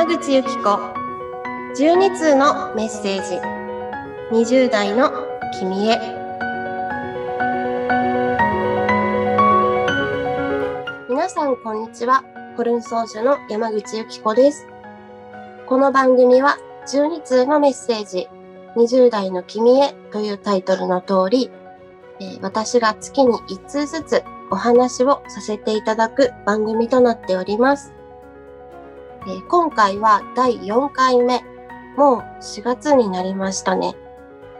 山口由紀子。12通のメッセージ。20代の君へ。皆さんこんにちは。ホルン奏者の山口由紀子です。この番組は12通のメッセージ。20代の君へというタイトルの通り、えー、私が月に1通ずつお話をさせていただく番組となっております。え、今回は第4回目。もう4月になりましたね。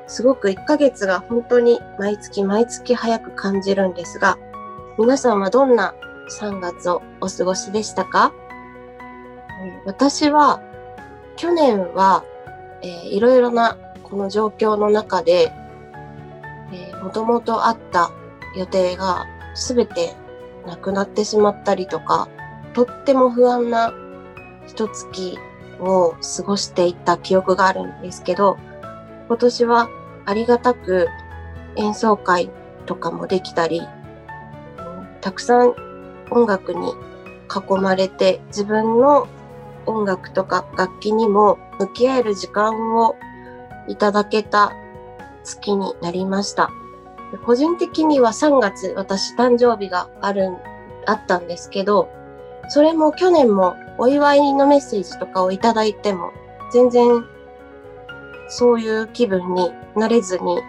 すごく1ヶ月が本当に毎月毎月早く感じるんですが、皆さんはどんな3月をお過ごしでしたか、私は去年は、えー、いろいろなこの状況の中で、えー、もともとあった予定が全てなくなってしまったりとか、とっても不安な一月を過ごしていった記憶があるんですけど、今年はありがたく演奏会とかもできたり、たくさん音楽に囲まれて自分の音楽とか楽器にも向き合える時間をいただけた月になりました。個人的には3月私誕生日がある、あったんですけど、それも去年もお祝いのメッセージとかをいただいても、全然そういう気分になれずに、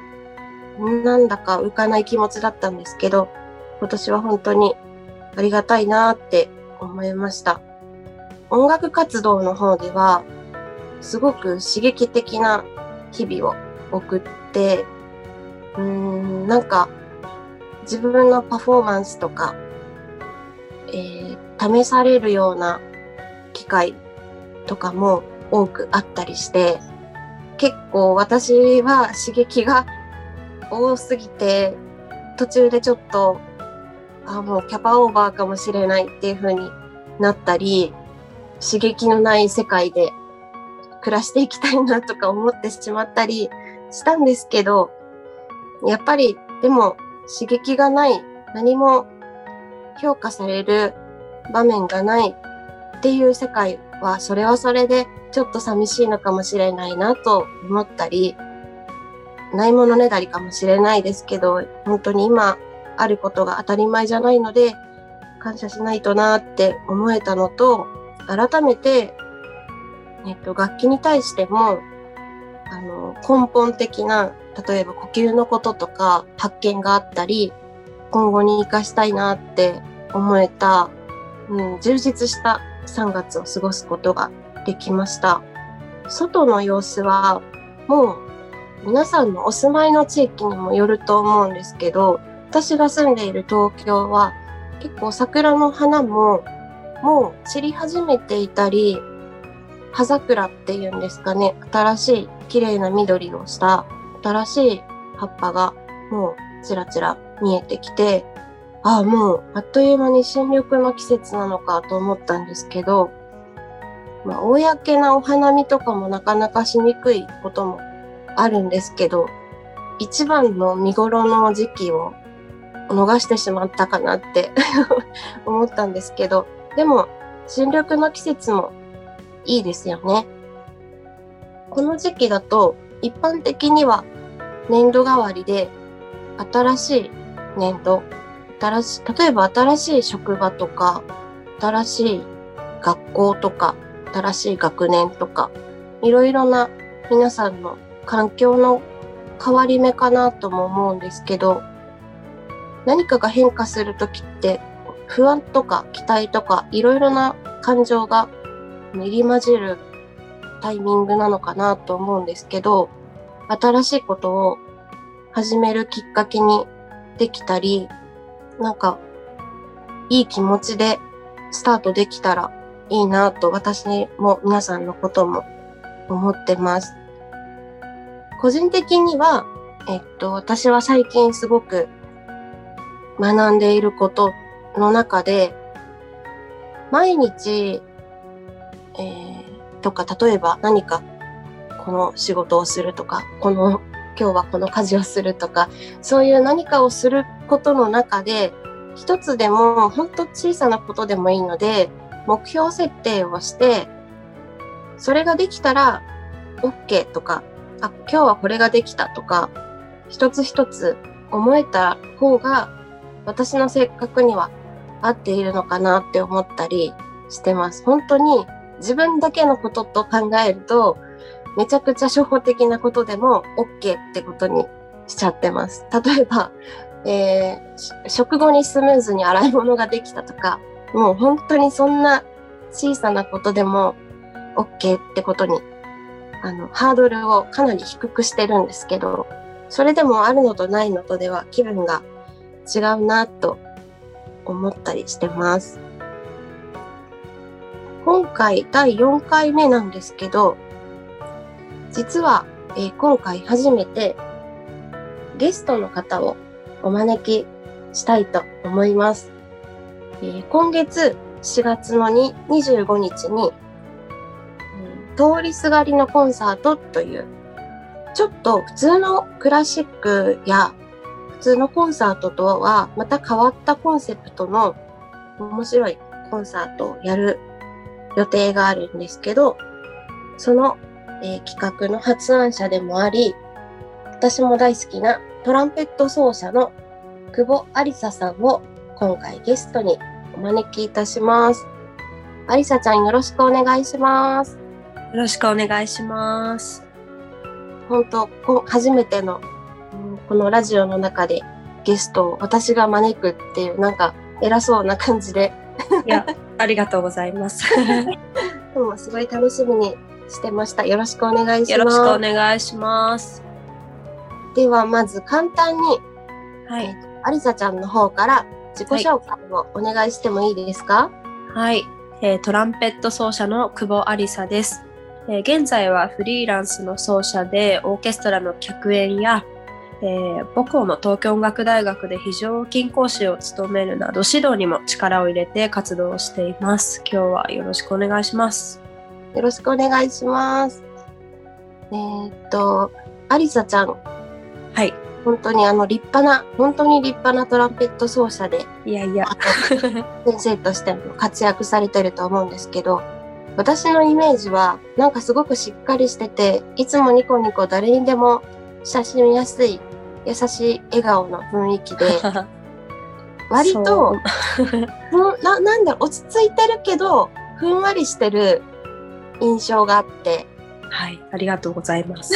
なんだか浮かない気持ちだったんですけど、今年は本当にありがたいなって思いました。音楽活動の方では、すごく刺激的な日々を送って、うーん、なんか自分のパフォーマンスとか、えー、試されるような会とかも多くあったりして、結構私は刺激が多すぎて、途中でちょっと、あ、もうキャパオーバーかもしれないっていう風になったり、刺激のない世界で暮らしていきたいなとか思ってしまったりしたんですけど、やっぱりでも刺激がない、何も評価される場面がないっていう世界はそれはそれでちょっと寂しいのかもしれないなと思ったり、ないものねだりかもしれないですけど、本当に今あることが当たり前じゃないので、感謝しないとなって思えたのと、改めて、えっと、楽器に対しても、あの、根本的な、例えば呼吸のこととか発見があったり、今後に活かしたいなって思えた、うん、充実した3月を過ごすことができました。外の様子はもう皆さんのお住まいの地域にもよると思うんですけど、私が住んでいる東京は結構桜の花ももう散り始めていたり、葉桜っていうんですかね、新しい綺麗な緑をした新しい葉っぱがもうちらちら見えてきて、ああ、もう、あっという間に新緑の季節なのかと思ったんですけど、まあ、公なお花見とかもなかなかしにくいこともあるんですけど、一番の見頃の時期を逃してしまったかなって 思ったんですけど、でも、新緑の季節もいいですよね。この時期だと、一般的には年度代わりで新しい年度新し、例えば新しい職場とか、新しい学校とか、新しい学年とか、いろいろな皆さんの環境の変わり目かなとも思うんですけど、何かが変化するときって不安とか期待とかいろいろな感情が入り混じるタイミングなのかなと思うんですけど、新しいことを始めるきっかけにできたり、なんか、いい気持ちでスタートできたらいいなと私も皆さんのことも思ってます。個人的には、えっと、私は最近すごく学んでいることの中で、毎日、えー、とか、例えば何かこの仕事をするとか、この今日はこの家事をするとか、そういう何かをすることの中で、一つでも本当小さなことでもいいので、目標設定をして、それができたら OK とか、あ、今日はこれができたとか、一つ一つ思えた方が私の性格には合っているのかなって思ったりしてます。本当に自分だけのことと考えると、めちゃくちゃ初歩的なことでも OK ってことにしちゃってます。例えば、えー、食後にスムーズに洗い物ができたとか、もう本当にそんな小さなことでも OK ってことに、あの、ハードルをかなり低くしてるんですけど、それでもあるのとないのとでは気分が違うなと思ったりしてます。今回第4回目なんですけど、実は、えー、今回初めてゲストの方をお招きしたいと思います。えー、今月4月のに25日に、通りすがりのコンサートという、ちょっと普通のクラシックや普通のコンサートとはまた変わったコンセプトの面白いコンサートをやる予定があるんですけど、その、えー、企画の発案者でもあり、私も大好きなトランペット奏者の久保ありささんを今回ゲストにお招きいたします。ありさちゃんよろしくお願いします。よろしくお願いします。本当こ初めてのこのラジオの中でゲストを私が招くっていうなんか偉そうな感じでいやありがとうございます。でもすごい楽しみにしてました。よろしくお願いします。よろしくお願いします。ではまず簡単に、はい、ありさちゃんの方から自己紹介をお願いしてもいいですか？はい、えー、トランペット奏者の久保ありさです、えー、現在はフリーランスの奏者でオーケストラの客演や、えー、母校の東京音楽大学で非常勤講師を務めるなど指導にも力を入れて活動をしています。今日はよろしくお願いします。よろしくお願いします。えー、っとありさちゃんはい。本当にあの立派な、本当に立派なトランペット奏者で、いやいや、先生としても活躍されてると思うんですけど、私のイメージは、なんかすごくしっかりしてて、いつもニコニコ誰にでも親しみやすい、優しい笑顔の雰囲気で、割とな、なんだろう、落ち着いてるけど、ふんわりしてる印象があって、はい、ありがとうございます。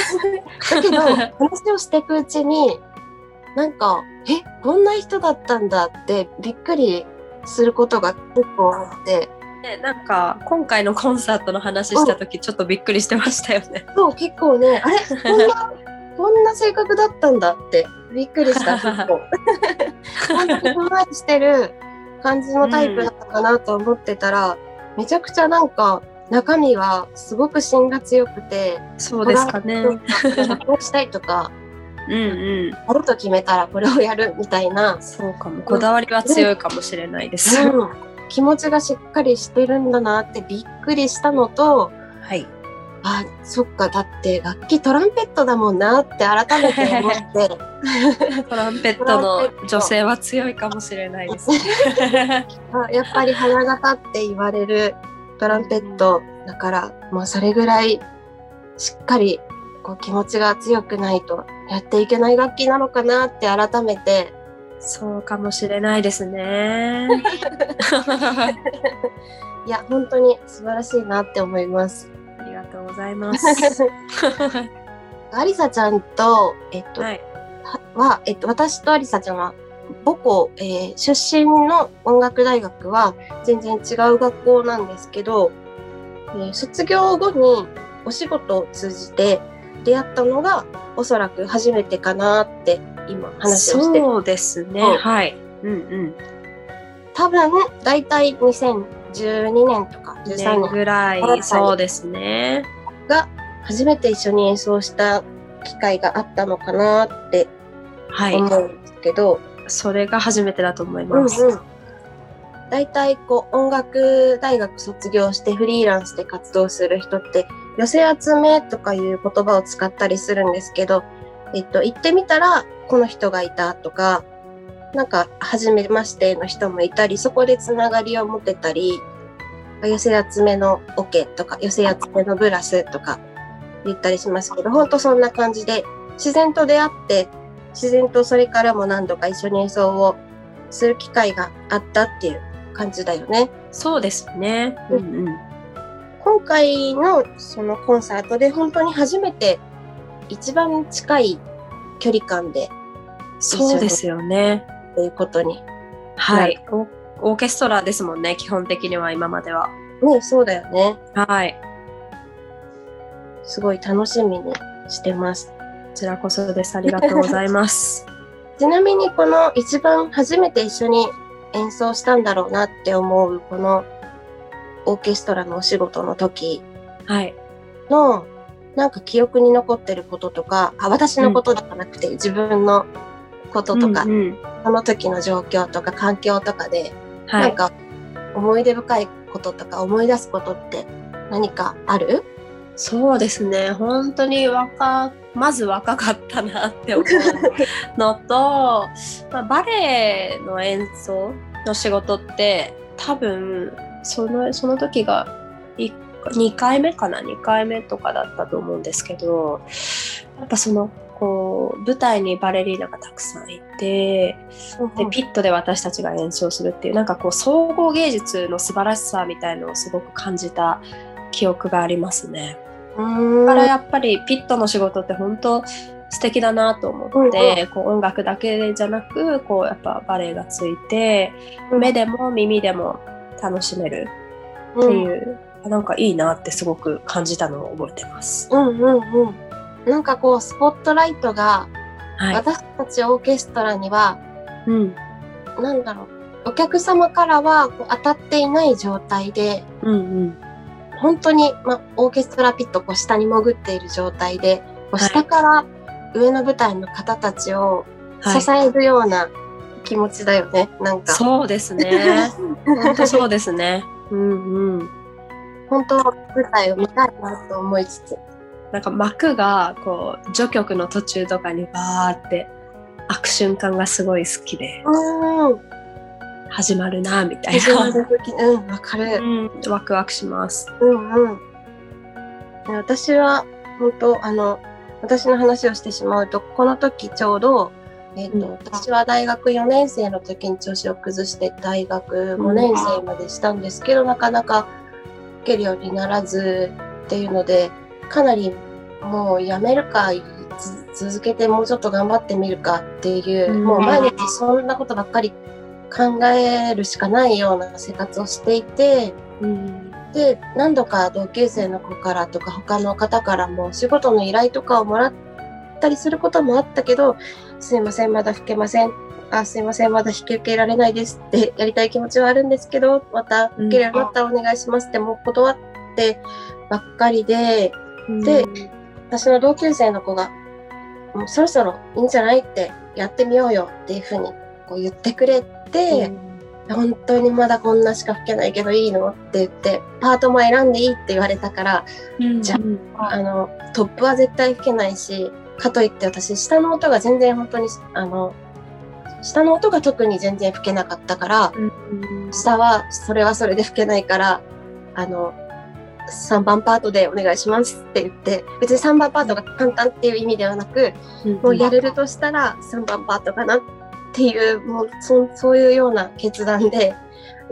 だけど、話をしていくうちに、なんか、え、こんな人だったんだってびっくりすることが結構あって。ね、なんか、今回のコンサートの話した時、ちょっとびっくりしてましたよね。そう、結構ね、あれ、こんな、こんな性格だったんだってびっくりした、結構。本当にふんわりしてる感じのタイプだったかなと思ってたら、うん、めちゃくちゃなんか、中身はすごく芯が強くて、そうですかね。こうしたいとか、うんうん。やると決めたらこれをやるみたいな。そうかも。こだわりは強いかもしれないです。うん、気持ちがしっかりしてるんだなってびっくりしたのと、はい。あ、そっか、だって楽器トランペットだもんなって改めて思って。トランペットの女性は強いかもしれないですね。やっぱり花形って言われるトランペットだから、もうそれぐらいしっかりこう気持ちが強くないとやっていけない楽器なのかなって改めてそうかもしれないですね。いや本当に素晴らしいなって思います。ありがとうございます。アリサちゃんとえっと、はい、はえっと私とアリサちゃんは母校、えー、出身の音楽大学は全然違う学校なんですけど、えー、卒業後にお仕事を通じて出会ったのがおそらく初めてかなって今話をしてそうですね。はい。うんうん。多分、だいたい2012年とか13年ぐらい、そうですね。が初めて一緒に演奏した機会があったのかなって思うんですけど、はいそれが初めてだと思います。うんうん大体こう音楽大学卒業してフリーランスで活動する人って寄せ集めとかいう言葉を使ったりするんですけど、えっと、行ってみたらこの人がいたとか、なんか初めましての人もいたり、そこでつながりを持てたり、寄せ集めのオケとか寄せ集めのブラスとか言ったりしますけど本当そんな感じで自然と出会って自然とそれからも何度か一緒に演奏をする機会があったっていう感じだよね。そうですね。うんうん。今回のそのコンサートで本当に初めて一番近い距離感でそうですよね。ということに。はい。オオーケストラですもんね、基本的には今までは。ね、そうだよね。はい。すごい楽しみにしてます。こちらこそです。ありがとうございます。ちなみにこの一番初めて一緒に演奏したんだろうなって思うこのオーケストラのお仕事の時はい。のなんか記憶に残ってることとか、あ私のことではなくて自分のこととか、うんうんその時の状況とか環境とかで、はい。なんか思い出深いこととか思い出すことって何かある？そうですね。本当に若、まず若かったなって思う のと、まあ、バレエの演奏の仕事って多分そのその時が2回目かな？2回目とかだったと思うんですけどやっぱそのこう舞台にバレリーナがたくさんいてでピットで私たちが演奏するっていうなんかこう総合芸術の素晴らしさみたいのをすごく感じた記憶がありますね。だからやっぱりピットの仕事って本当素敵だなと思って、こう音楽だけじゃなくこうやっぱバレエがついて目でも耳でも楽しめるっていう、なんかいいなってすごく感じたのを覚えてます。うんうんうん。なんかこう、スポットライトが、はい。私たちオーケストラには、うん。なんだろう、お客様からはこう当たっていない状態で、うんうん。本当に、ま、オーケストラピットこう下に潜っている状態で、こうはい下から上の舞台の方たちをはい支えるような気持ちだよね。なんか、そうですね。本当そうですね。うんうん。本当舞台を見たいなと思いつつ。なんか幕がこう序曲の途中とかにバーって開く瞬間がすごい好きでうーん。始まるなみたい始まな。る時うん、わかる。うん、ワクワクします。うんうん。で私は、本当あの、私の話をしてしまうと、この時ちょうど、えっ、と、うん私は大学4年生の時に調子を崩して、大学5年生までしたんですけど、なかなか受けるようにならずっていうので、かなりもうやめるか、つ続けてもうちょっと頑張ってみるかっていう、うんもう毎日そんなことばっかり考えるしかないような生活をしていて、うん、で何度か同級生の子からとか他の方からも仕事の依頼とかをもらったりすることもあったけど「すいませんまだ弾けません」あ「すいませんまだ引き受けられないです」ってやりたい気持ちはあるんですけどまた受けるようになったらお願いしますってもう断ってばっかりでで私の同級生の子が「もうそろそろいいんじゃない?」ってやってみようよっていうふうにこう言ってくれて。本当にまだこんなしか吹けないけどいいのって言って、パートも選んでいいって言われたから、うん、じゃあの、トップは絶対吹けないし、かといって私、下の音が全然本当に、あの、下の音が特に全然吹けなかったから、うん下はそれはそれで吹けないから、あの、3番パートでお願いしますって言って、別に3番パートが簡単っていう意味ではなく、もうやれるとしたら3番パートかなっていう、もうそそういうような決断で、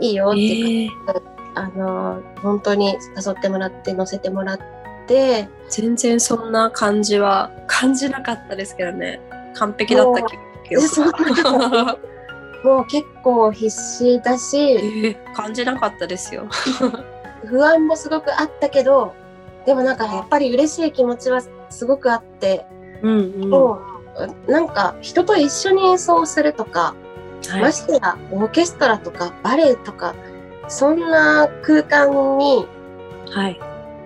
いいよっていうか、えー。あの、本当に誘ってもらって、乗せてもらって、全然そんな感じは感じなかったですけどね。完璧だった記記憶そうがもう結構必死だえし、ー感じなかったですよ。不安もすごくあったけど、でもなんかやっぱり嬉しい気持ちはすごくあって、うんうん。もう、なんか人と一緒に演奏するとか、はい。ましてやオーケストラとかバレエとか、そんな空間にはい。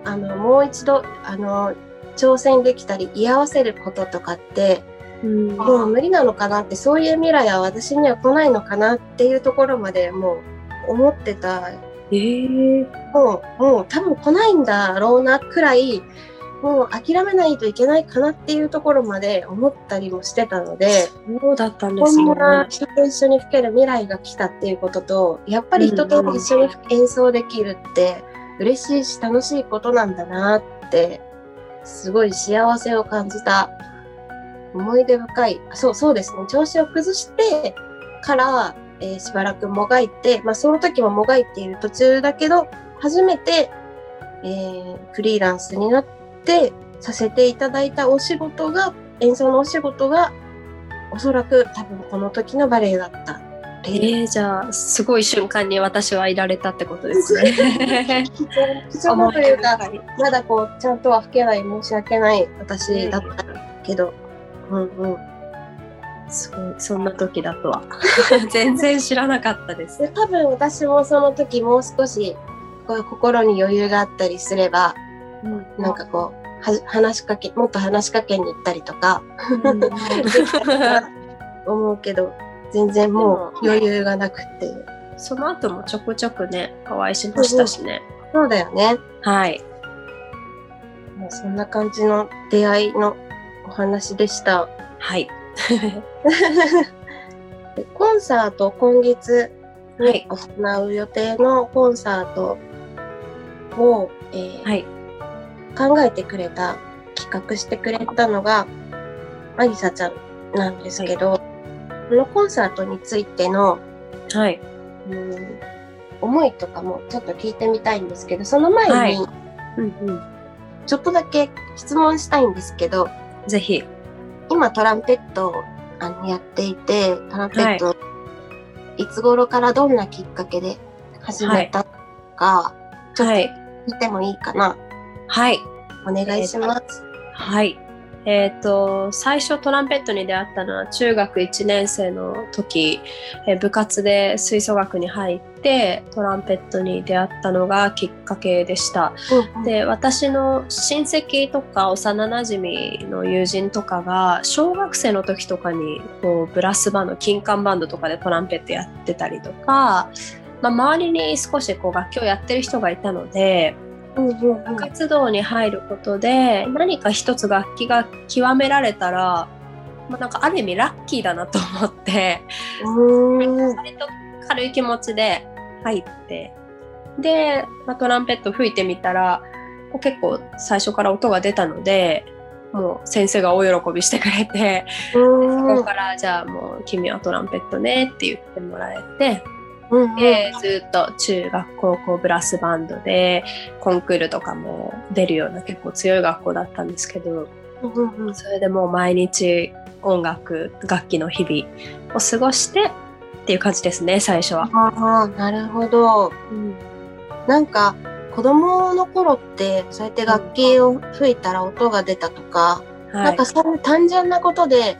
あの、もう一度、あの、挑戦できたり、居合わせることとかって、うん。もう無理なのかなって、そういう未来は私には来ないのかなっていうところまでもう思ってた。えー。もう、もう多分来ないんだろうなくらい、もう諦めないといけないかなっていうところまで思ったりもしてたので、そうだったんでこんすね。な人と一緒に吹ける未来が来たっていうことと、やっぱり人と一緒に演奏できるって嬉しいし楽しいことなんだなって、すごい幸せを感じた思い出深い、あそうそうですね、調子を崩してから、えーしばらくもがいて、まあその時ももがいている途中だけど、初めて、えーフリーランスになってさせていただいたお仕事が、演奏のお仕事が、おそらく多分この時のバレエだった。えー、じゃあ、すごい瞬間に私はいられたってことですね。貴重なというか、まだこう、ちゃんとは吹けない、申し訳ない私だったけど、うんうん。すごい、そんな時だとは。全然知らなかったです。で、多分私もその時もう少し、心に余裕があったりすれば、なんかこう、は話しかけ、もっと話しかけに行ったりとか、うん、思うけど、全然もう余裕がなくって。その後もちょくちょくね、お会いしましたしね。そうだよね。はい。もうそんな感じの出会いのお話でした。はい。でコンサート、今月にはい行う予定のコンサートを、えーはい。考えてくれた、企画してくれたのが、ありさちゃんなんですけど、このコンサートについての、はい。うん思いとかもちょっと聞いてみたいんですけど、その前に、はいうんうん。ちょっとだけ質問したいんですけど、ぜひ。今トランペットをあのやっていて、トランペット、い、つ頃からどんなきっかけで始めたか、ちょっとはい。聞いてもいいかな、はい。お願いします。はい。えっ、と、最初トランペットに出会ったのは中学1年生の時、えー部活で吹奏楽に入ってトランペットに出会ったのがきっかけでした。うんで、私の親戚とか幼なじみの友人とかが小学生の時とかにこうブラスバンド、金管バンドとかでトランペットやってたりとか、まあ、周りに少しこう楽器をやってる人がいたので、部活動に入ることで何か一つ楽器が極められたら、まあ、なんかある意味ラッキーだなと思って割と軽い気持ちで入ってで、まあ、トランペット吹いてみたら結構最初から音が出たのでもう先生が大喜びしてくれて、うーん。ここからじゃあもう君はトランペットねって言ってもらえて、でずっと中学高校ブラスバンドでコンクールとかも出るような結構強い学校だったんですけどうんうんそれでもう毎日音楽楽器の日々を過ごしてっていう感じですね最初は。ああ、なるほど。なんか、子供の頃って、そうやって楽器を吹いたら音が出たとか、はい。なんかそういう単純なことで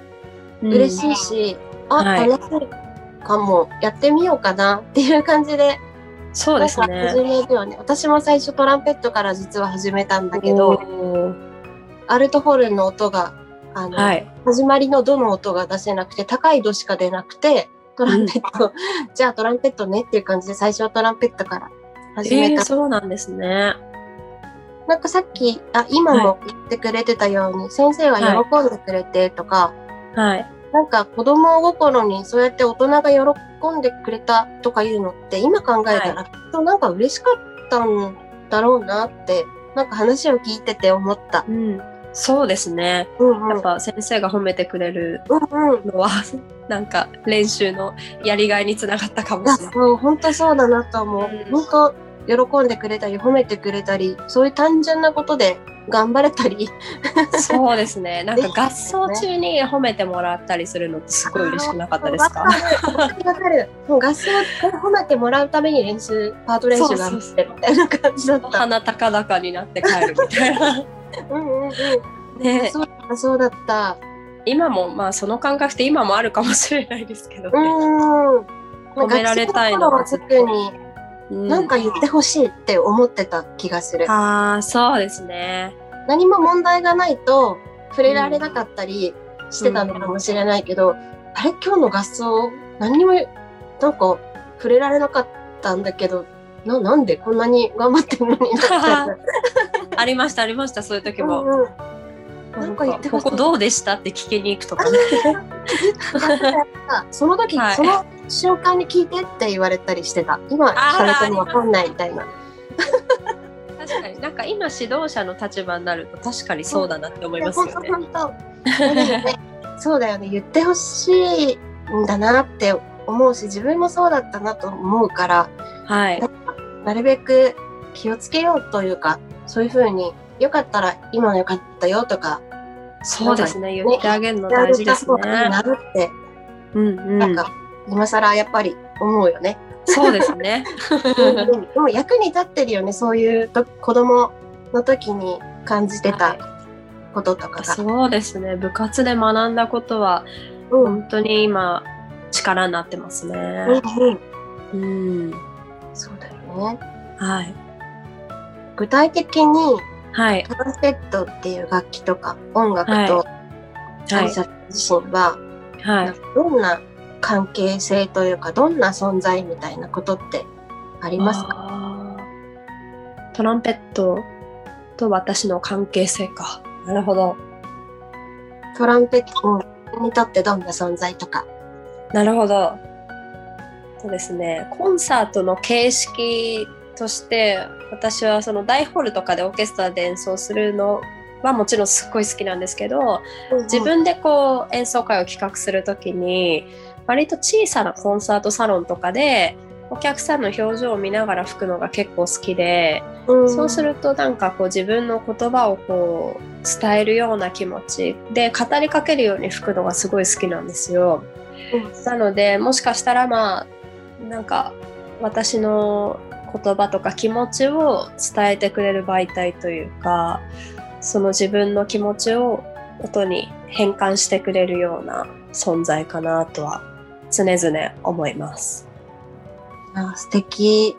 嬉しいし、あ、はい。楽しいかも、やってみようかなっていう感じで、そうですなんか始ね。めるよね。私も最初トランペットから実は始めたんだけど、アルトホルンの音が、あの、はい。始まりのどの音が出せなくて、高い度しか出なくて、トランペット、じゃあトランペットねっていう感じで最初はトランペットから始めた。えー、そうなんですね。なんかさっき、あ、今も言ってくれてたように、先生が喜んでくれてとか、はい。なんか子供心にそうやって大人が喜んでくれたとかいうのって、今考えたら、きっとなんか嬉しかったんだろうなって、なんか話を聞いてて思った。うん。そうですね。うんうん。やっぱ先生が褒めてくれるうんうん。のは、なんか練習のやりがいにつながったかもしれない。そう、本当そうだなと思う。うん本当喜んでくれたり、褒めてくれたり、そういう単純なことで頑張れたり。そうですね。なんか合奏中に褒めてもらったりするのってすごい嬉しくなかったですかわかる。もう合奏で褒めてもらうために練習、パート練習があってみたいな感じだった。鼻高々になって帰るみたいな。うんうんうん。ね、そうだった、そうだった。今もまあその感覚って今もあるかもしれないですけどうね。ん。褒められたいのは特にうなんか言ってほしいって思ってた気がする。ああそうですね。何も問題がないと触れられなかったりしてたのかもしれないけど、あれ今日の合奏何にもなんか触れられなかったんだけど、な、なんでこんなに頑張ってるのに ありましたありましたそういう時も。うんうんなんか言ってここどうでしたって聞きに行くとかね。その時、はいその瞬間に聞いてって言われたりしてた。今聞かれてもわかんないみたいな。確かになんか今指導者の立場になると確かにそうだなって思いますよね。本当本当ねそうだよね。言ってほしいんだなって思うし、自分もそうだったなと思うから、はい。なるべく気をつけようというか、そういうふうに、よかったら今のよかったよとか、そうですね。言ってあげるの大事ですね。なって、うんうん。なんか、今更やっぱり思うよね。そうですね。う んでも役に立ってるよね、そういうと子供の時に感じてたこととかが。そうですね。部活で学んだことはうん本当に今力になってますね。うんうんうん。そうだよね。はい。具体的にはい。トランペットっていう楽器とか音楽はいとはい。アリサ自身は、はい。どんな関係性というかどんな存在みたいなことってありますか？トランペットと私の関係性か。なるほど。トランペットにとってどんな存在とか。なるほど。そうですね。コンサートの形式として、私はその大ホールとかでオーケストラで演奏するのはもちろんすっごい好きなんですけど、自分でこう演奏会を企画するときに、割と小さなコンサートサロンとかで、お客さんの表情を見ながら吹くのが結構好きで、うん。そうするとなんかこう自分の言葉をこう伝えるような気持ちで語りかけるように吹くのがすごい好きなんですよ。うん。なのでもしかしたらまあなんか私の言葉とか気持ちを伝えてくれる媒体というかその自分の気持ちを音に変換してくれるような存在かなとは常々思います。あ素敵。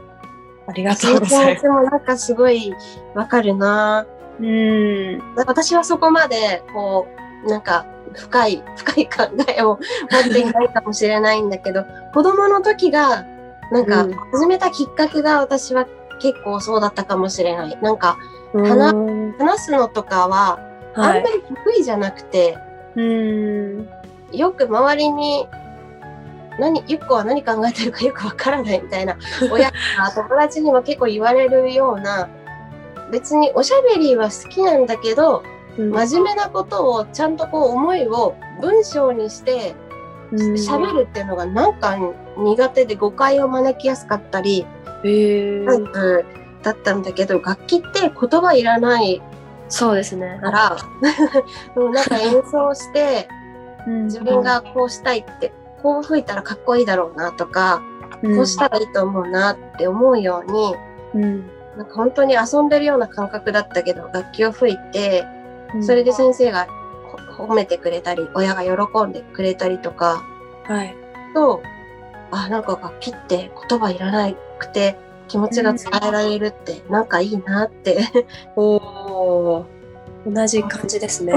ありがとそうございます。もなんかすごいわかるな。うん。私はそこまで、こう、なんか、深い、深い考えを持っていないかもしれないんだけど、子供の時が、なんかうん、始めたきっかけが私は結構そうだったかもしれない。なんか、花話すのとかは、あんはいまり。得意じゃなくて、うん。よく周りに、何、ゆっこは何考えてるかよくわからないみたいな、親とか友達にも結構言われるような、別におしゃべりは好きなんだけど、真面目なことをちゃんとこう思いを文章にして喋るっていうのがなんか苦手で誤解を招きやすかったりタイプだったんだけど楽器って言葉いらないそうですね。から なんか演奏して自分がこうしたいってこう吹いたらかっこいいだろうなとかこうしたらいいと思うなって思うようにうん、なんか本当に遊んでるような感覚だったけど楽器を吹いてそれで先生がほ褒めてくれたり、親が喜んでくれたりとか、はい。と、あ、なんか楽器って言葉いらなくて気持ちが伝えられるってなんかいいなって。おお。同じ感じですね。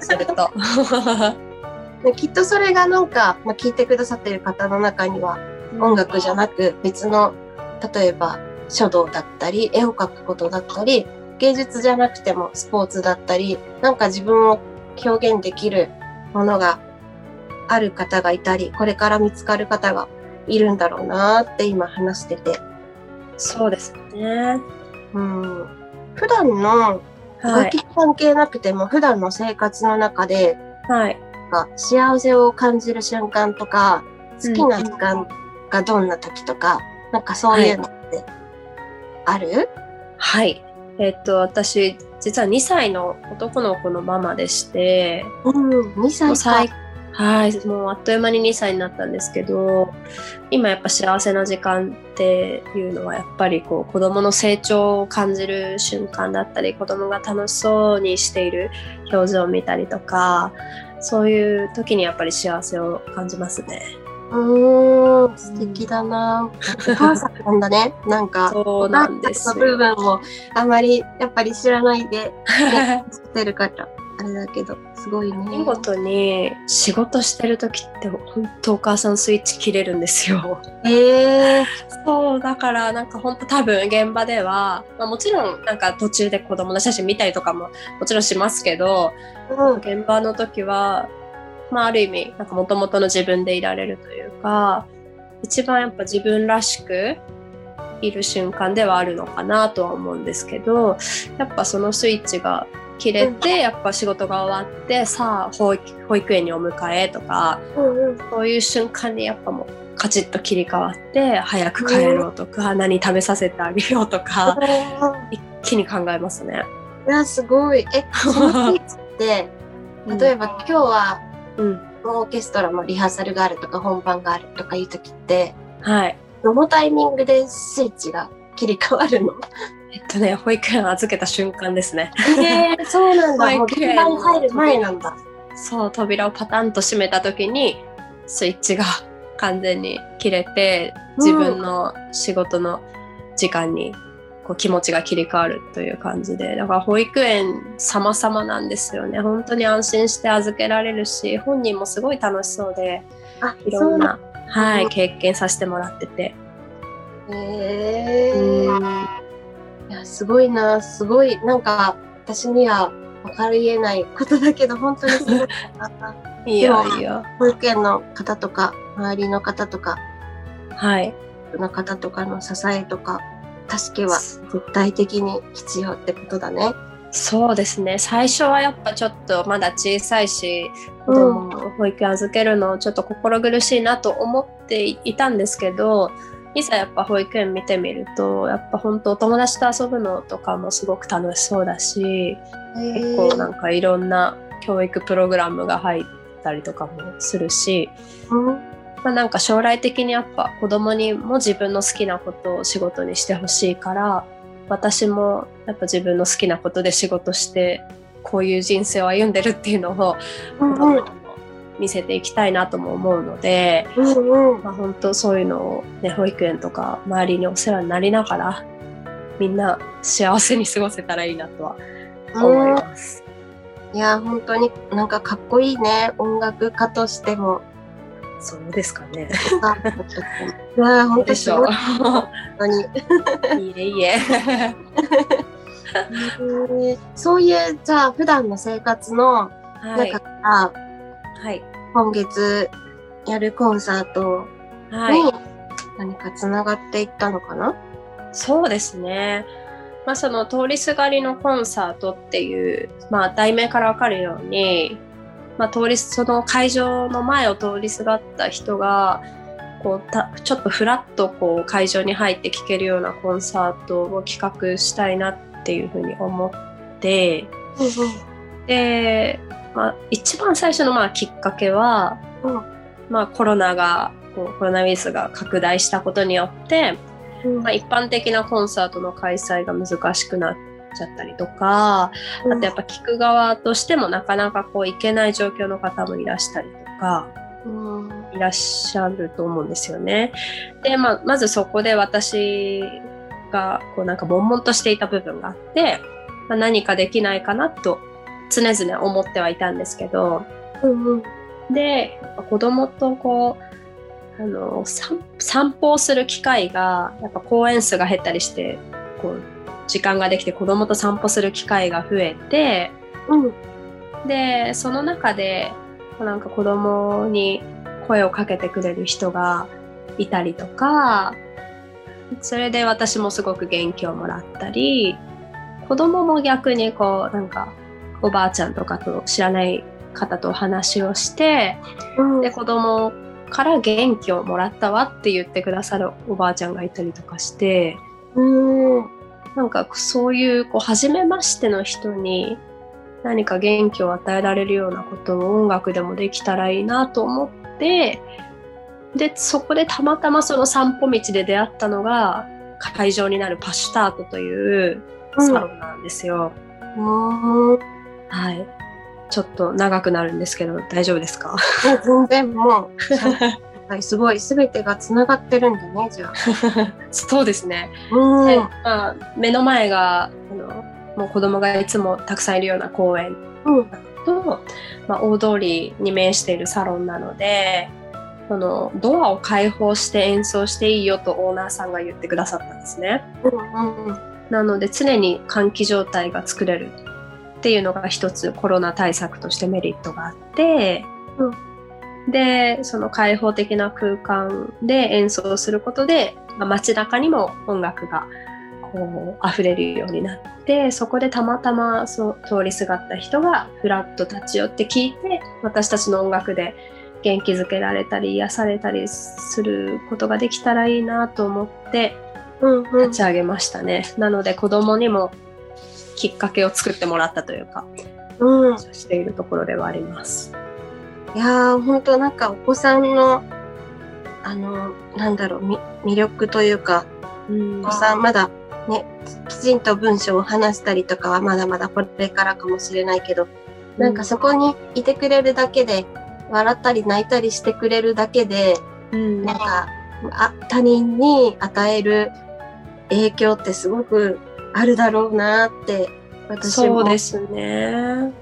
すると。できっとそれがなんか、まあ、聞いてくださってる方の中には音楽じゃなく別の、例えば書道だったり、絵を描くことだったり、芸術じゃなくてもスポーツだったり、なんか自分を表現できるものがある方がいたり、これから見つかる方がいるんだろうなって今話してて。そうですね。うん、普段の関係なくても普段の生活の中で、はい。なんか幸せを感じる瞬間とか、好きな時間がどんな時とか、なんかそういうのってある、はい。えっと、私、実は2歳の男の子のママでして、うん、2もう歳最か。はい、もうあっという間に2歳になったんですけど、今やっぱ幸せな時間っていうのはやっぱりこう子供の成長を感じる瞬間だったり、子供が楽しそうにしている表情を見たりとか、そういう時にやっぱり幸せを感じますね。うーん、素敵だな。お母さんなんだね。なんか、そうなんですお母さんの部分をあまりやっぱり知らないで 知ってるから。あれだけど、すごいね。見事に仕事してる時って本当お母さんスイッチ切れるんですよ。ええそうだからなんか本当多分現場では、まあ、もちろんなんか途中で子供の写真見たりとかももちろんしますけどうん。現場の時は、まあ、ある意味なんか元々の自分でいられるというか一番やっぱ自分らしくいる瞬間ではあるのかなとは思うんですけどやっぱそのスイッチが切れて、やっぱ仕事が終わってさあ保育保育園にお迎えとかうんうん。そういう瞬間にやっぱもうカチッと切り替わって早く帰ろうとか、何食べさせてあげようとか一気に考えますね。いや、すごい。え、そのスイッチって、例えば今日はうん、オーケストラのリハーサルがあるとか本番があるとかいう時って、はい。どのタイミングでスイッチが切り替わるの？えっとね保育園預けた瞬間ですね。えー、そうなんだ。保育園入る前なんだ。そう扉をパタンと閉めた時にスイッチが完全に切れて自分の仕事の時間にこう気持ちが切り替わるという感じでだから保育園様々なんですよね本当に安心して預けられるし本人もすごい楽しそうであ、いろんな、はい、うん経験させてもらってて、そうなんだ。へーいや、すごいな、すごい、なんか、私には分かりえないことだけど、本当にすごいな。いいよいいよ保育園の方とか、周りの方とか、はい。の方とかの支えとか、助けは絶対的に必要ってことだね。そうですね。最初はやっぱちょっとまだ小さいし子供を保育園預けるのちょっと心苦しいなと思っていたんですけどいざやっぱ保育園見てみるとやっぱ本当お友達と遊ぶのとかもすごく楽しそうだし結構なんかいろんな教育プログラムが入ったりとかもするし、うん。まあ、なんか将来的にやっぱ子供にも自分の好きなことを仕事にしてほしいから私もやっぱ自分の好きなことで仕事してこういう人生を歩んでるっていうのをうん子供にも見せていきたいなとも思うので、うんうんまあ、本当そういうのを、ね、保育園とか周りにお世話になりながらみんな幸せに過ごせたらいいなとは思います。いや、本当になんかかっこいいね。音楽家としても。そうですかね。あいや、本当すごい。。本当に。いいえいえ。へーそういう、じゃあ、普段の生活のはい中。から、はい。今月やるコンサートはい。に何かつながっていったのかな、そうですね。まあ、その通りすがりのコンサートっていう、まあ、題名からわかるように、まあ、通りその会場の前を通りすがった人がこうたちょっとフラッとこう会場に入って聴けるようなコンサートを企画したいなっていうふうに思ってで、まあ、一番最初のまあきっかけは、うん。まあ、コロナがこうコロナウイルスが拡大したことによって、うん。まあ、一般的なコンサートの開催が難しくなっちゃったりとか、あとやっぱ聞く側としてもなかなかこう行けない状況の方もいらしたりとかうん。いらっしゃると思うんですよね。で、まあ、まずそこで私がこうなんか悶々としていた部分があって、まあ、何かできないかなと常々思ってはいたんですけどうんうん。で子供とこうあの散散歩をする機会がやっぱ公園数が減ったりしてこう時間ができて子供と散歩する機会が増えてうん。でその中でなんか子供に声をかけてくれる人がいたりとかそれで私もすごく元気をもらったり子供も逆にこうなんかおばあちゃんとかと知らない方とお話をしてうん。で子供から元気をもらったわって言ってくださるおばあちゃんがいたりとかしてうん。なんかそういうこう初めましての人に何か元気を与えられるようなことを音楽でもできたらいいなと思ってでそこでたまたまその散歩道で出会ったのが会場になるパシュタートというサロンなんですよ。うんはい。ちょっと長くなるんですけど大丈夫ですか？全然もう、はい、すごい、すべてがつながってるんだね、じゃあ。そうですね。うんでまあ、目の前があのもう子供がいつもたくさんいるような公園うん。と、まあ、大通りに面しているサロンなのでそのドアを開放して演奏していいよとオーナーさんが言ってくださったんですね。うん。うん。なので常に換気状態が作れるっていうのが一つコロナ対策としてメリットがあって、でその開放的な空間で演奏することで、まあ、街中にも音楽がこう溢れるようになってそこでたまたまそう通りすがった人がふらっと立ち寄って聴いて私たちの音楽で元気づけられたり癒されたりすることができたらいいなと思ってうん。うん。立ち上げましたね。なので子供にもきっかけを作ってもらったというか、うん。しているところではあります。いやー、本当なんかお子さんの、あの、なんだろう、み魅力というか、うんお子さんまだね、きちんと文章を話したりとかはまだまだこれからかもしれないけど、なんかそこにいてくれるだけで、笑ったり泣いたりしてくれるだけで、うんなんか、あ他人に与える影響ってすごくあるだろうなって、私もそうですね。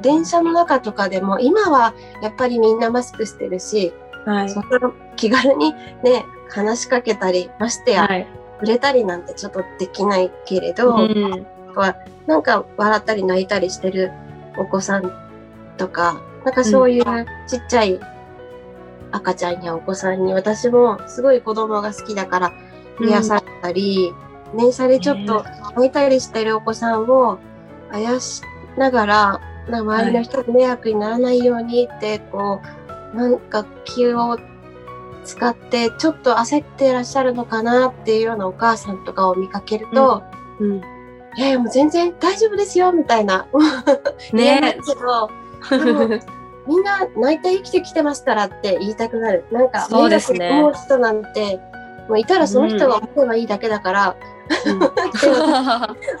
電車の中とかでも、今はやっぱりみんなマスクしてるし、はい。その気軽にね、話しかけたり、ましてや、はい。触れたりなんてちょっとできないけれど、うんなんか笑ったり泣いたりしてるお子さんとか、なんかそういうちっちゃい赤ちゃんやお子さんに私もすごい子供が好きだから癒されたり、電車でちょっと泣いたりしてるお子さんをあやしながら、な周りの人に迷惑にならないようにって、こう、なんか気を使ってちょっと焦ってらっしゃるのかなっていうようなお母さんとかを見かけると、うんいやいやもう全然大丈夫ですよみたいな。ねけど、みんな泣いて生きてきてますからって言いたくなる。なんか、そうですね思う人なんて、もういたらその人が思えばいいだけだから、って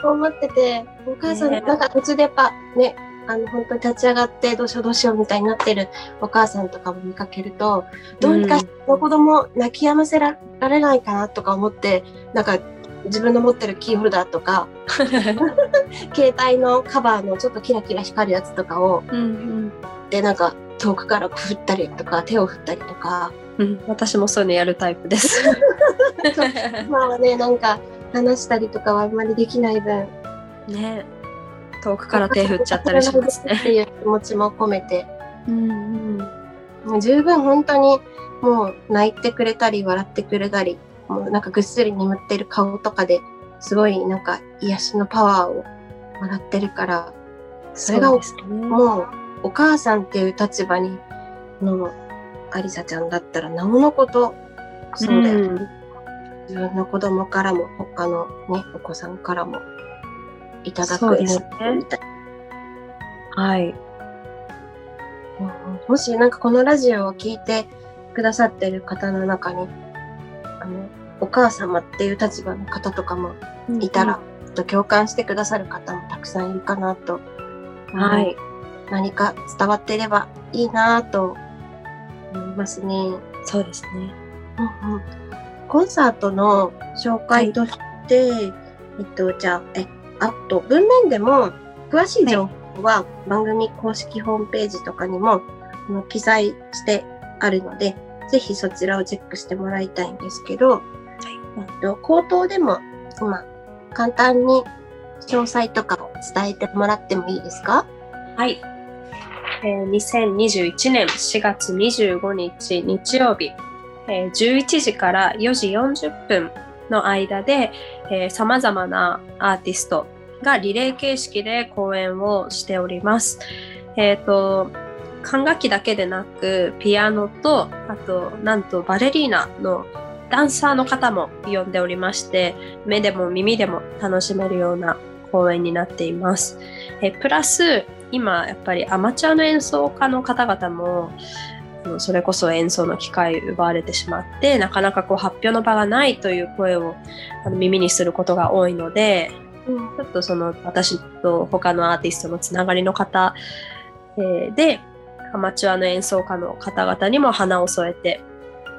思ってて、お母さん、ね。なんか途中でやっぱね、あの、本当に立ち上がってどうしようどうしようみたいになってるお母さんとかも見かけると、どうにかの子供泣き止ませられないかなとか思って、なんか自分の持ってるキーホルダーとか、携帯のカバーのちょっとキラキラ光るやつとかを、うんで、なんか遠くから振ったりとか、手を振ったりとか、うんうん私もそういうのやるタイプです。今はね、なんか話したりとかはあんまりできない分、ね遠くから手振っちゃったりしますっね。ていう気持ちも込めて、うんうんもう十分本当にもう泣いてくれたり笑ってくれたり、もうなんかぐっすり眠ってる顔とかですごいなんか癒しのパワーをもらってるから、それがね。もうお母さんっていう立場にのアリサちゃんだったらなおのことそうだよ、ん。自分の子供からも他のねお子さんからもいただくね。はい。うん。もしなんかこのラジオを聞いてくださってる方の中にあのお母様っていう立場の方とかもいたら、ちょっと共感してくださる方もたくさんいるかなと、はい。何か伝わっていればいいなと思いますね。そうですね。うんうんコンサートの紹介として、えっと、じゃあ、え、あと、文面でも、詳しい情報は番組公式ホームページとかにも、あの記載してあるので、ぜひそちらをチェックしてもらいたいんですけど、えっと、口頭でも今、簡単に詳細とかを伝えてもらってもいいですか？はい。えー2021年4月25日日曜日、えー11時から4時40分の間で、えー、様々なアーティストがリレー形式で公演をしております。えっ、と、管楽器だけでなく、ピアノと、あと、なんとバレリーナのダンサーの方も呼んでおりまして、目でも耳でも楽しめるような公演になっています。えプラス、今やっぱりアマチュアの演奏家の方々もそれこそ演奏の機会を奪われてしまってなかなかこう発表の場がないという声をあの耳にすることが多いのでうん。ちょっとその私と他のアーティストのつながりの方、えーでアマチュアの演奏家の方々にも花を添えて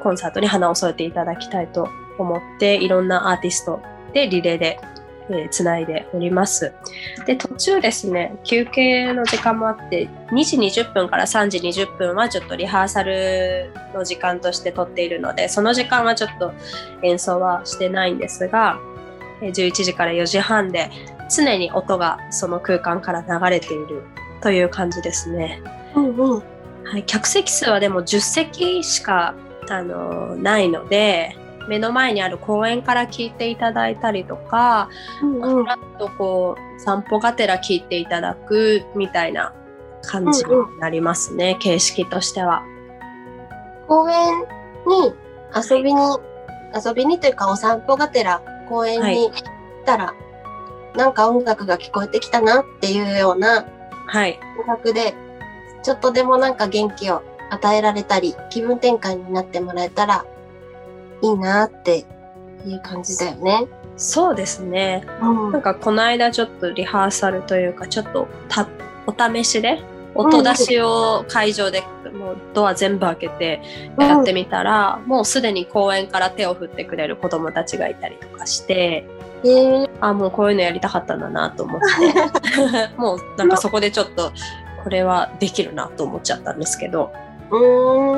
コンサートに花を添えていただきたいと思っていろんなアーティストでリレーでえーつないでおります。で、途中ですね、休憩の時間もあって、2時20分から3時20分はちょっとリハーサルの時間として取っているので、その時間はちょっと演奏はしてないんですが、えー11時から4時半で常に音がその空間から流れているという感じですね。うんうん。はい、客席数はでも10席しか、あのないので目の前にある公園から聞いていただいたりとか、うんうん。とこう散歩がてら聞いていただくみたいな感じになりますね、形式としては。公園に遊びに、遊びにというかお散歩がてら公園に行ったら、なんか音楽が聞こえてきたなっていうようなはい、音楽で、ちょっとでもなんか元気を与えられたり、気分転換になってもらえたらいいなっていう感じだよね。そうですね。うんなんかこの間ちょっとリハーサルというかちょっとたお試しで音出しを会場でもうドア全部開けてやってみたら、もうすでに公園から手を振ってくれる子供たちがいたりとかしてえーあもうこういうのやりたかったんだなと思って もうなんかそこでちょっとこれはできるなと思っちゃったんですけど。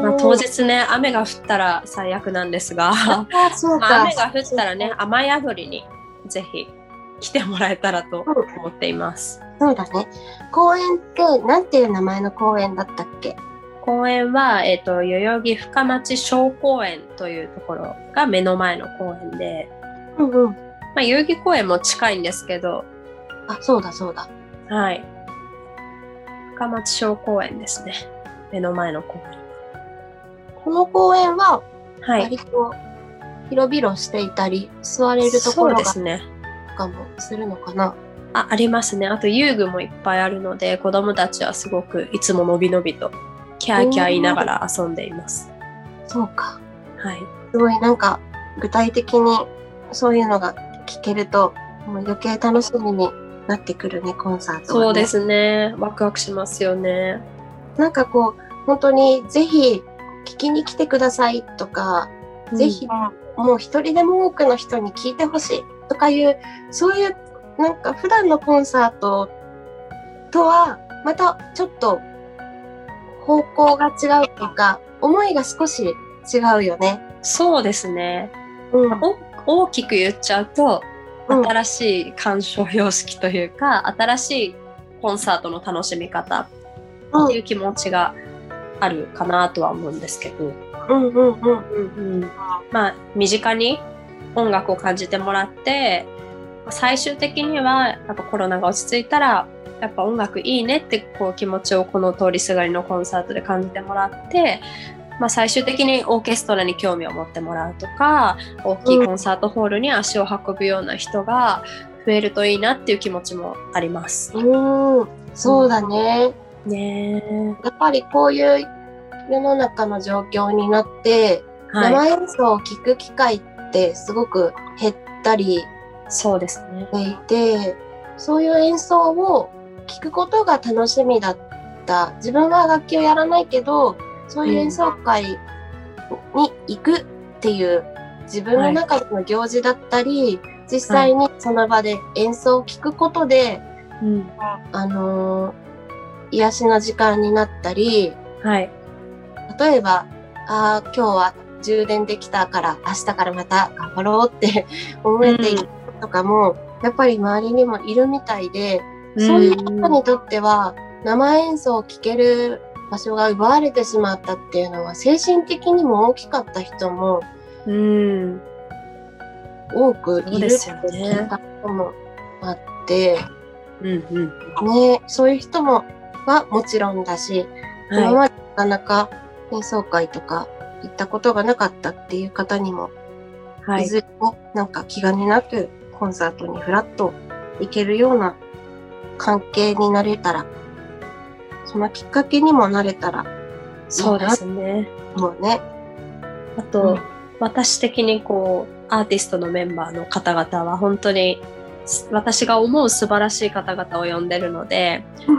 まあ、当日ね雨が降ったら最悪なんですがあ、そうまあか。雨が降ったらね雨宿りにぜひ来てもらえたらと思っています。そうだね。公園って、なんていう名前の公園だったっけ？公園は、えっ、と、代々木深町小公園というところが目の前の公園で、うんうん。まあ、代々木公園も近いんですけど、あ、そうだそうだ。はい。深町小公園ですね。目の前の公園。この公園は、はい。割と広々していたり、座れるとこそうろがですね。とかもするのかな。あ、ありますね。あと遊具もいっぱいあるので、子供たちはすごくいつものびのびと、キャーキャー言いながら遊んでいます。そうか。はい。すごいなんか、具体的にそういうのが聞けると、もう余計楽しみになってくるね、コンサートは、ね。そうで。すね。ワクワクしますよね。なんかこう、本当にぜひ聞きに来てくださいとか、ぜひもう一人でも多くの人に聞いてほしいとかいう、そういうなんか普段のコンサートとはまたちょっと方向が違うとか、思いが少し違うよね。そうですね。うん。お大きく言っちゃうと、うん新しい鑑賞様式というか、新しいコンサートの楽しみ方っていう気持ちがあるかなとは思うんですけど、うんうんうん。うんうん、まあ身近に音楽を感じてもらって最終的にはやっぱコロナが落ち着いたらやっぱ音楽いいねってこう気持ちをこの通りすがりのコンサートで感じてもらって、まあ、最終的にオーケストラに興味を持ってもらうとか大きいコンサートホールに足を運ぶような人が増えるといいなっていう気持ちもあります。うん、そうだね。ねえやっぱりこういう世の中の状況になって、はい、生演奏を聴く機会ってすごく減ったりそうですね。していて、そういう演奏を聴くことが楽しみだった。自分は楽器をやらないけど、そういう演奏会に行くっていう自分の中での行事だったり、実際にその場で演奏を聴くことで、うん、あのー癒しの時間になったり、はい。例えば、ああ、今日は充電できたから明日からまた頑張ろうって 思えているとかも、やっぱり周りにもいるみたいで、そういう人にとっては生演奏を聴ける場所が奪われてしまったっていうのは精神的にも大きかった人もうん、多くいるってそうですよね聞いたこともあって、うん、うん。ね、そういう人もはもちろんだし、今はまでなかなか演奏会とか行ったことがなかったっていう方にも、い。はいい、。ずれもなんか気兼ねなくコンサートにフラッと行けるような関係になれたら、そのきっかけにもなれたら、そうですね。もうね。あと、うん私的にこう、アーティストのメンバーの方々は本当に、す私が思う素晴らしい方々を呼んでるので、フ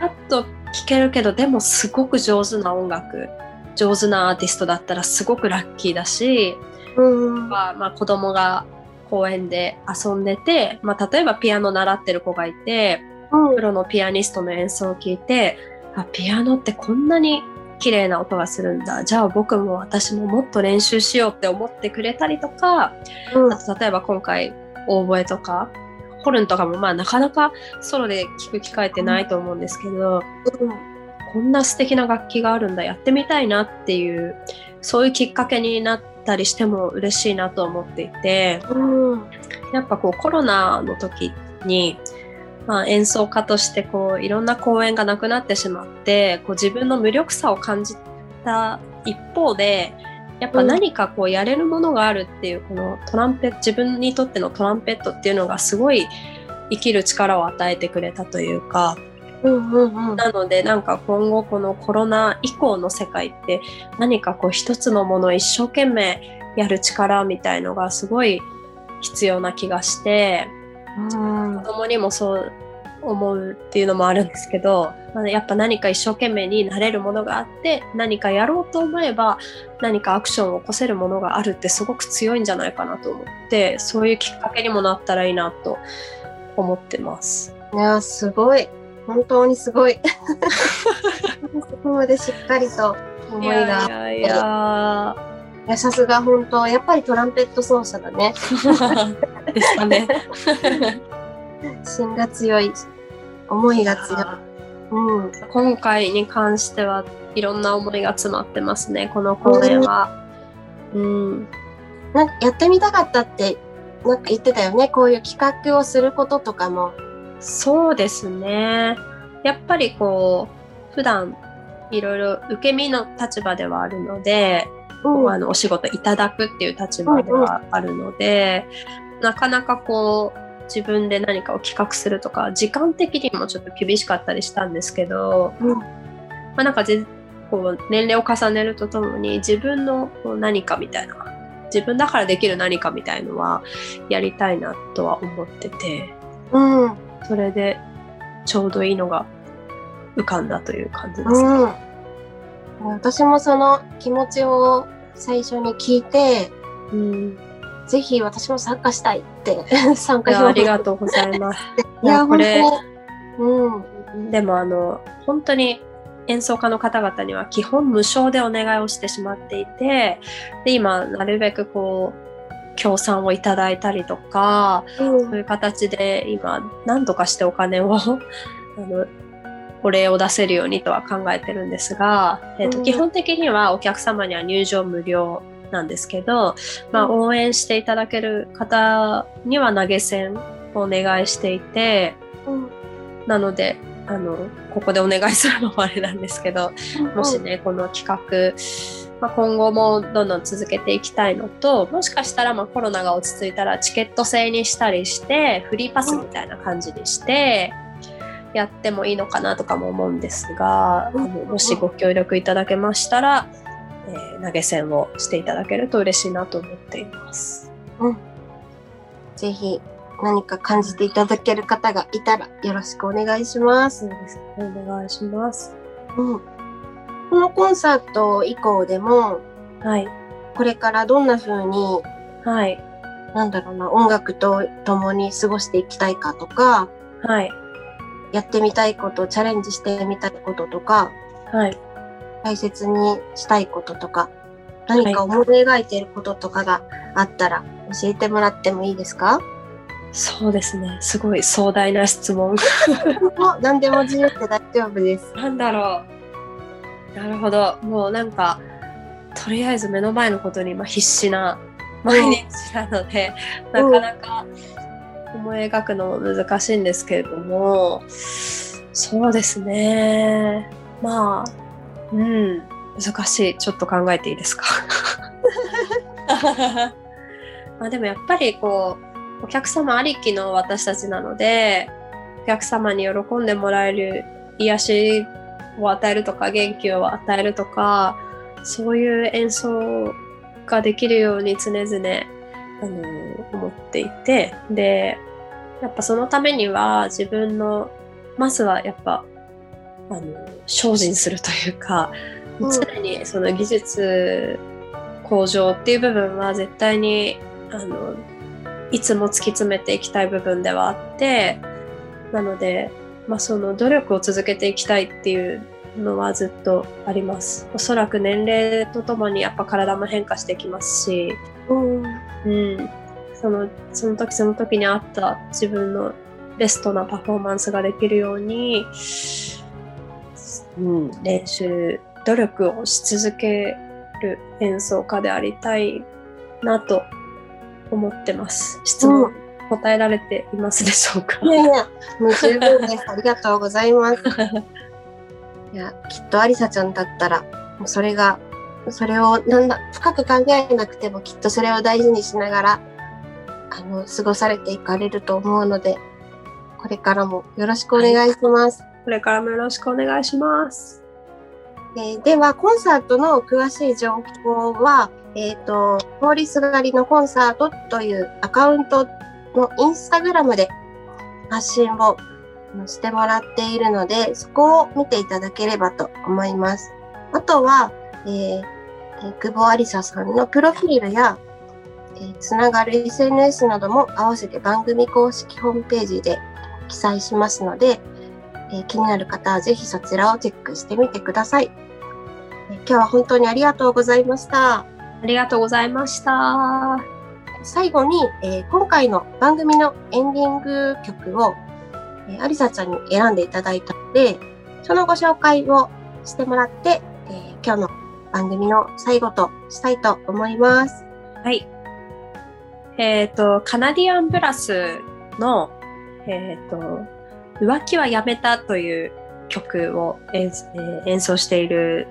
ラッと聴けるけど、でもすごく上手な音楽、上手なアーティストだったらすごくラッキーだし、うん。まあ、まあ子供が公園で遊んでて、まあ、例えばピアノ習ってる子がいてうん。プロのピアニストの演奏を聞いてあピアノってこんなに綺麗な音がするんだ。じゃあ僕も私ももっと練習しようって思ってくれたりとかうん。あと例えば今回オーボエとかホルンとかもまあなかなかソロで聴く機会ってないと思うんですけど、こんな素敵な楽器があるんだやってみたいなっていうそういうきっかけになったりしても嬉しいなと思っていてうんやっぱこうコロナの時に、まあ、演奏家としてこういろんな公演がなくなってしまってこう自分の無力さを感じた一方でやっぱ何かこうやれるものがあるっていうこのトランペット自分にとってのトランペットっていうのがすごい生きる力を与えてくれたというかうんうんうん。なのでなんか今後このコロナ以降の世界って何かこう一つのものを一生懸命やる力みたいのがすごい必要な気がしてうん。子供にもそう思うっていうのもあるんですけどまあやっぱ何か一生懸命になれるものがあって何かやろうと思えば何かアクションを起こせるものがあるってすごく強いんじゃないかなと思ってそういうきっかけにもなったらいいなと思ってます。いやすごい。本当にすごい。そこまでしっかりと思いが。いやいやいや。いやさすが本当やっぱりトランペット奏者だね。ですかね。芯が強い。思いが強い。うん。今回に関してはいろんな思いが詰まってますね。この公演は。うん、なんかやってみたかったってなんか言ってたよね。こういう企画をすることとかも。そうですね。やっぱりこう普段いろいろ受け身の立場ではあるので、うん。あのお仕事いただくっていう立場ではあるので、なかなかこう自分で何かを企画するとか時間的にもちょっと厳しかったりしたんですけど、うん。まあ、なんかぜこう年齢を重ねるとともに自分のこう何かみたいな自分だからできる何かみたいのはやりたいなとは思っててうん。それでちょうどいいのが浮かんだという感じです。うん。私もその気持ちを最初に聞いてうん、ぜひ私も参加したい。って。参加表。明りがとうございます。いやこれうん。でもあの本当に演奏家の方々には基本無償でお願いをしてしまっていてで今なるべくこう協賛をいただいたりとかうん。そういう形で今何とかしてお金を あのお礼を出せるようにとは考えてるんですが、えっとうん。基本的にはお客様には入場無料なんですけど、まあ、うん。応援していただける方には投げ銭をお願いしていてうん。なのであのここでお願いするのもあれなんですけどもしねこの企画、まあ、今後もどんどん続けていきたいのともしかしたらまあコロナが落ち着いたらチケット制にしたりしてフリーパスみたいな感じにしてやってもいいのかなとかも思うんですが、うん。あのもしご協力いただけましたら、えー投げ銭をしていただけると嬉しいなと思っています。ぜひ何か感じていただける方がいたらよろしくお願いします。お願いします。うん、このコンサート以降でもはいこれからどんな風にはいなんだろうな音楽と共に過ごしていきたいかとかはいやってみたいことチャレンジしてみたいこととかはい。大切にしたいこととか何か思い描いていることとかがあったら教えてもらってもいいですか？そうですね。すごい壮大な質問。何でも自由って大丈夫です。なんだろう。なるほど。もうなんか、とりあえず目の前のことに今必死な毎日なので、うんなかなか思い描くのも難しいんですけれども、そうですね。まあ、うん、難しい。ちょっと考えていいですか？まあでもやっぱりこう、お客様ありきの私たちなので、お客様に喜んでもらえる癒しを与えるとか元気を与えるとかそういう演奏ができるように常々あの思っていてでやっぱそのためには自分のまずはやっぱあの精進するというか、うん。常にその技術向上っていう部分は絶対にあのいつも突き詰めていきたい部分ではあってなので、まあ、その努力を続けていきたいっていうのはずっとあります。おそらく年齢とともにやっぱ体も変化してきますし、うん。うん、そのその時その時に合った自分のベストなパフォーマンスができるように、うん、練習努力をし続ける演奏家でありたいなと思ってます。質問、うん答えられていますでしょうか？いやいや、もう十分です。ありがとうございます。いや、きっとアリサちゃんだったら、もうそれが、それをなんだ、深く考えなくてもきっとそれを大事にしながら、あの、過ごされていかれると思うので、これからもよろしくお願いします。これからもよろしくお願いします。えーでは、コンサートの詳しい情報は、えっ、と、通りすがりのコンサートというアカウントのインスタグラムで発信をしてもらっているので、そこを見ていただければと思います。あとは、えー久保ありささんのプロフィールや、えーつながる SNS なども合わせて番組公式ホームページで記載しますので、えー気になる方はぜひそちらをチェックしてみてください。えー今日は本当にありがとうございました。ありがとうございました。最後に、えー今回の番組のエンディング曲を、えー、アリサちゃんに選んでいただいたので、そのご紹介をしてもらって、えー今日の番組の最後としたいと思います。はい。えっ、と、カナディアンブラスの、えっ、と、浮気はやめたという曲を演,、えー演奏している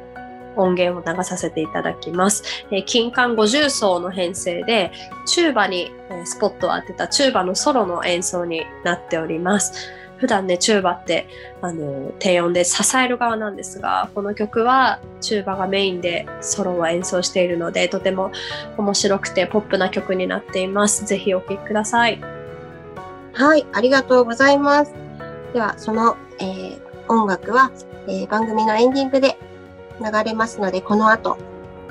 音源を流させていただきます。えー金管50奏の編成で、チューバに、えスポットを当てたチューバのソロの演奏になっております。普段ね、チューバって、あの、低音で支える側なんですが、この曲はチューバがメインでソロを演奏しているので、とても面白くてポップな曲になっています。ぜひお聴きください。はい、ありがとうございます。では、その、えー音楽は、えー番組のエンディングで流れますので、この後、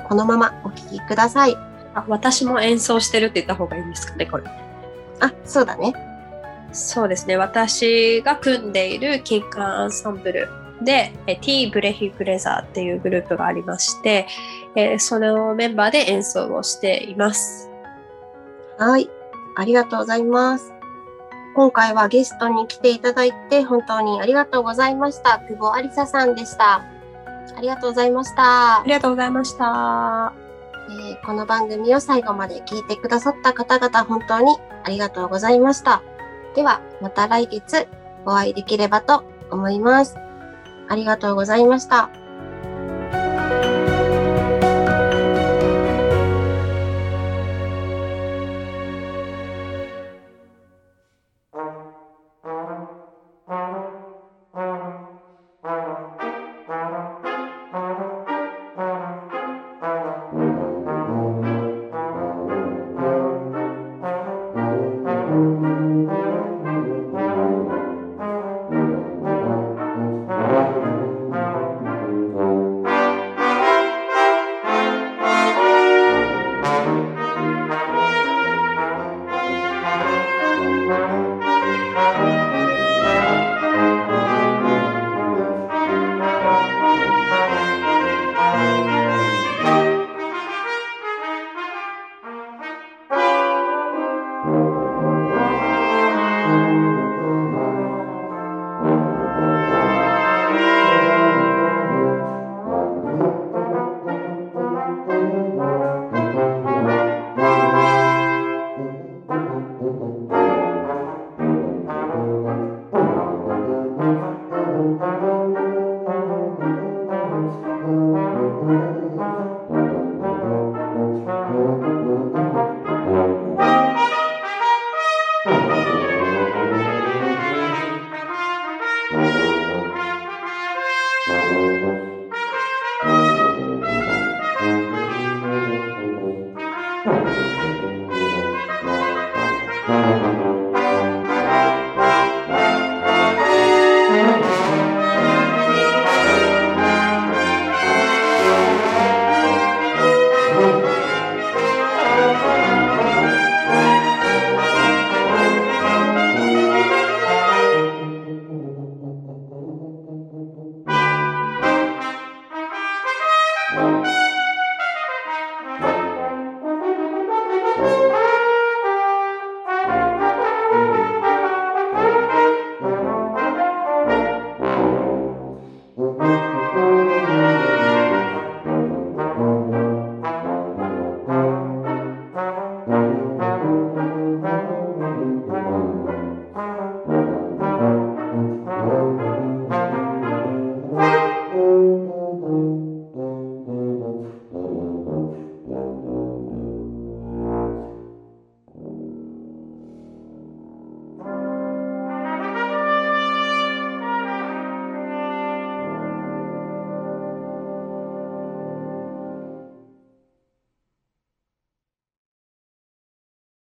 このままお聴きください。あ私も演奏してるって言った方がいいんですかね、これ。あ、そうだね。そうですね。私が組んでいる金管アンサンブルで、え T ブレヒブレザーっていうグループがありまして、えーそのメンバーで演奏をしています。はい、ありがとうございます。今回はゲストに来ていただいて本当にありがとうございました。久保ありささんでした。ありがとうございましたあ。りがとうございました。えーこの番組を最後まで聞いてくださった方々本当にありがとうございました。ではまた来月お会いできればと思います。ありがとうございました。嗯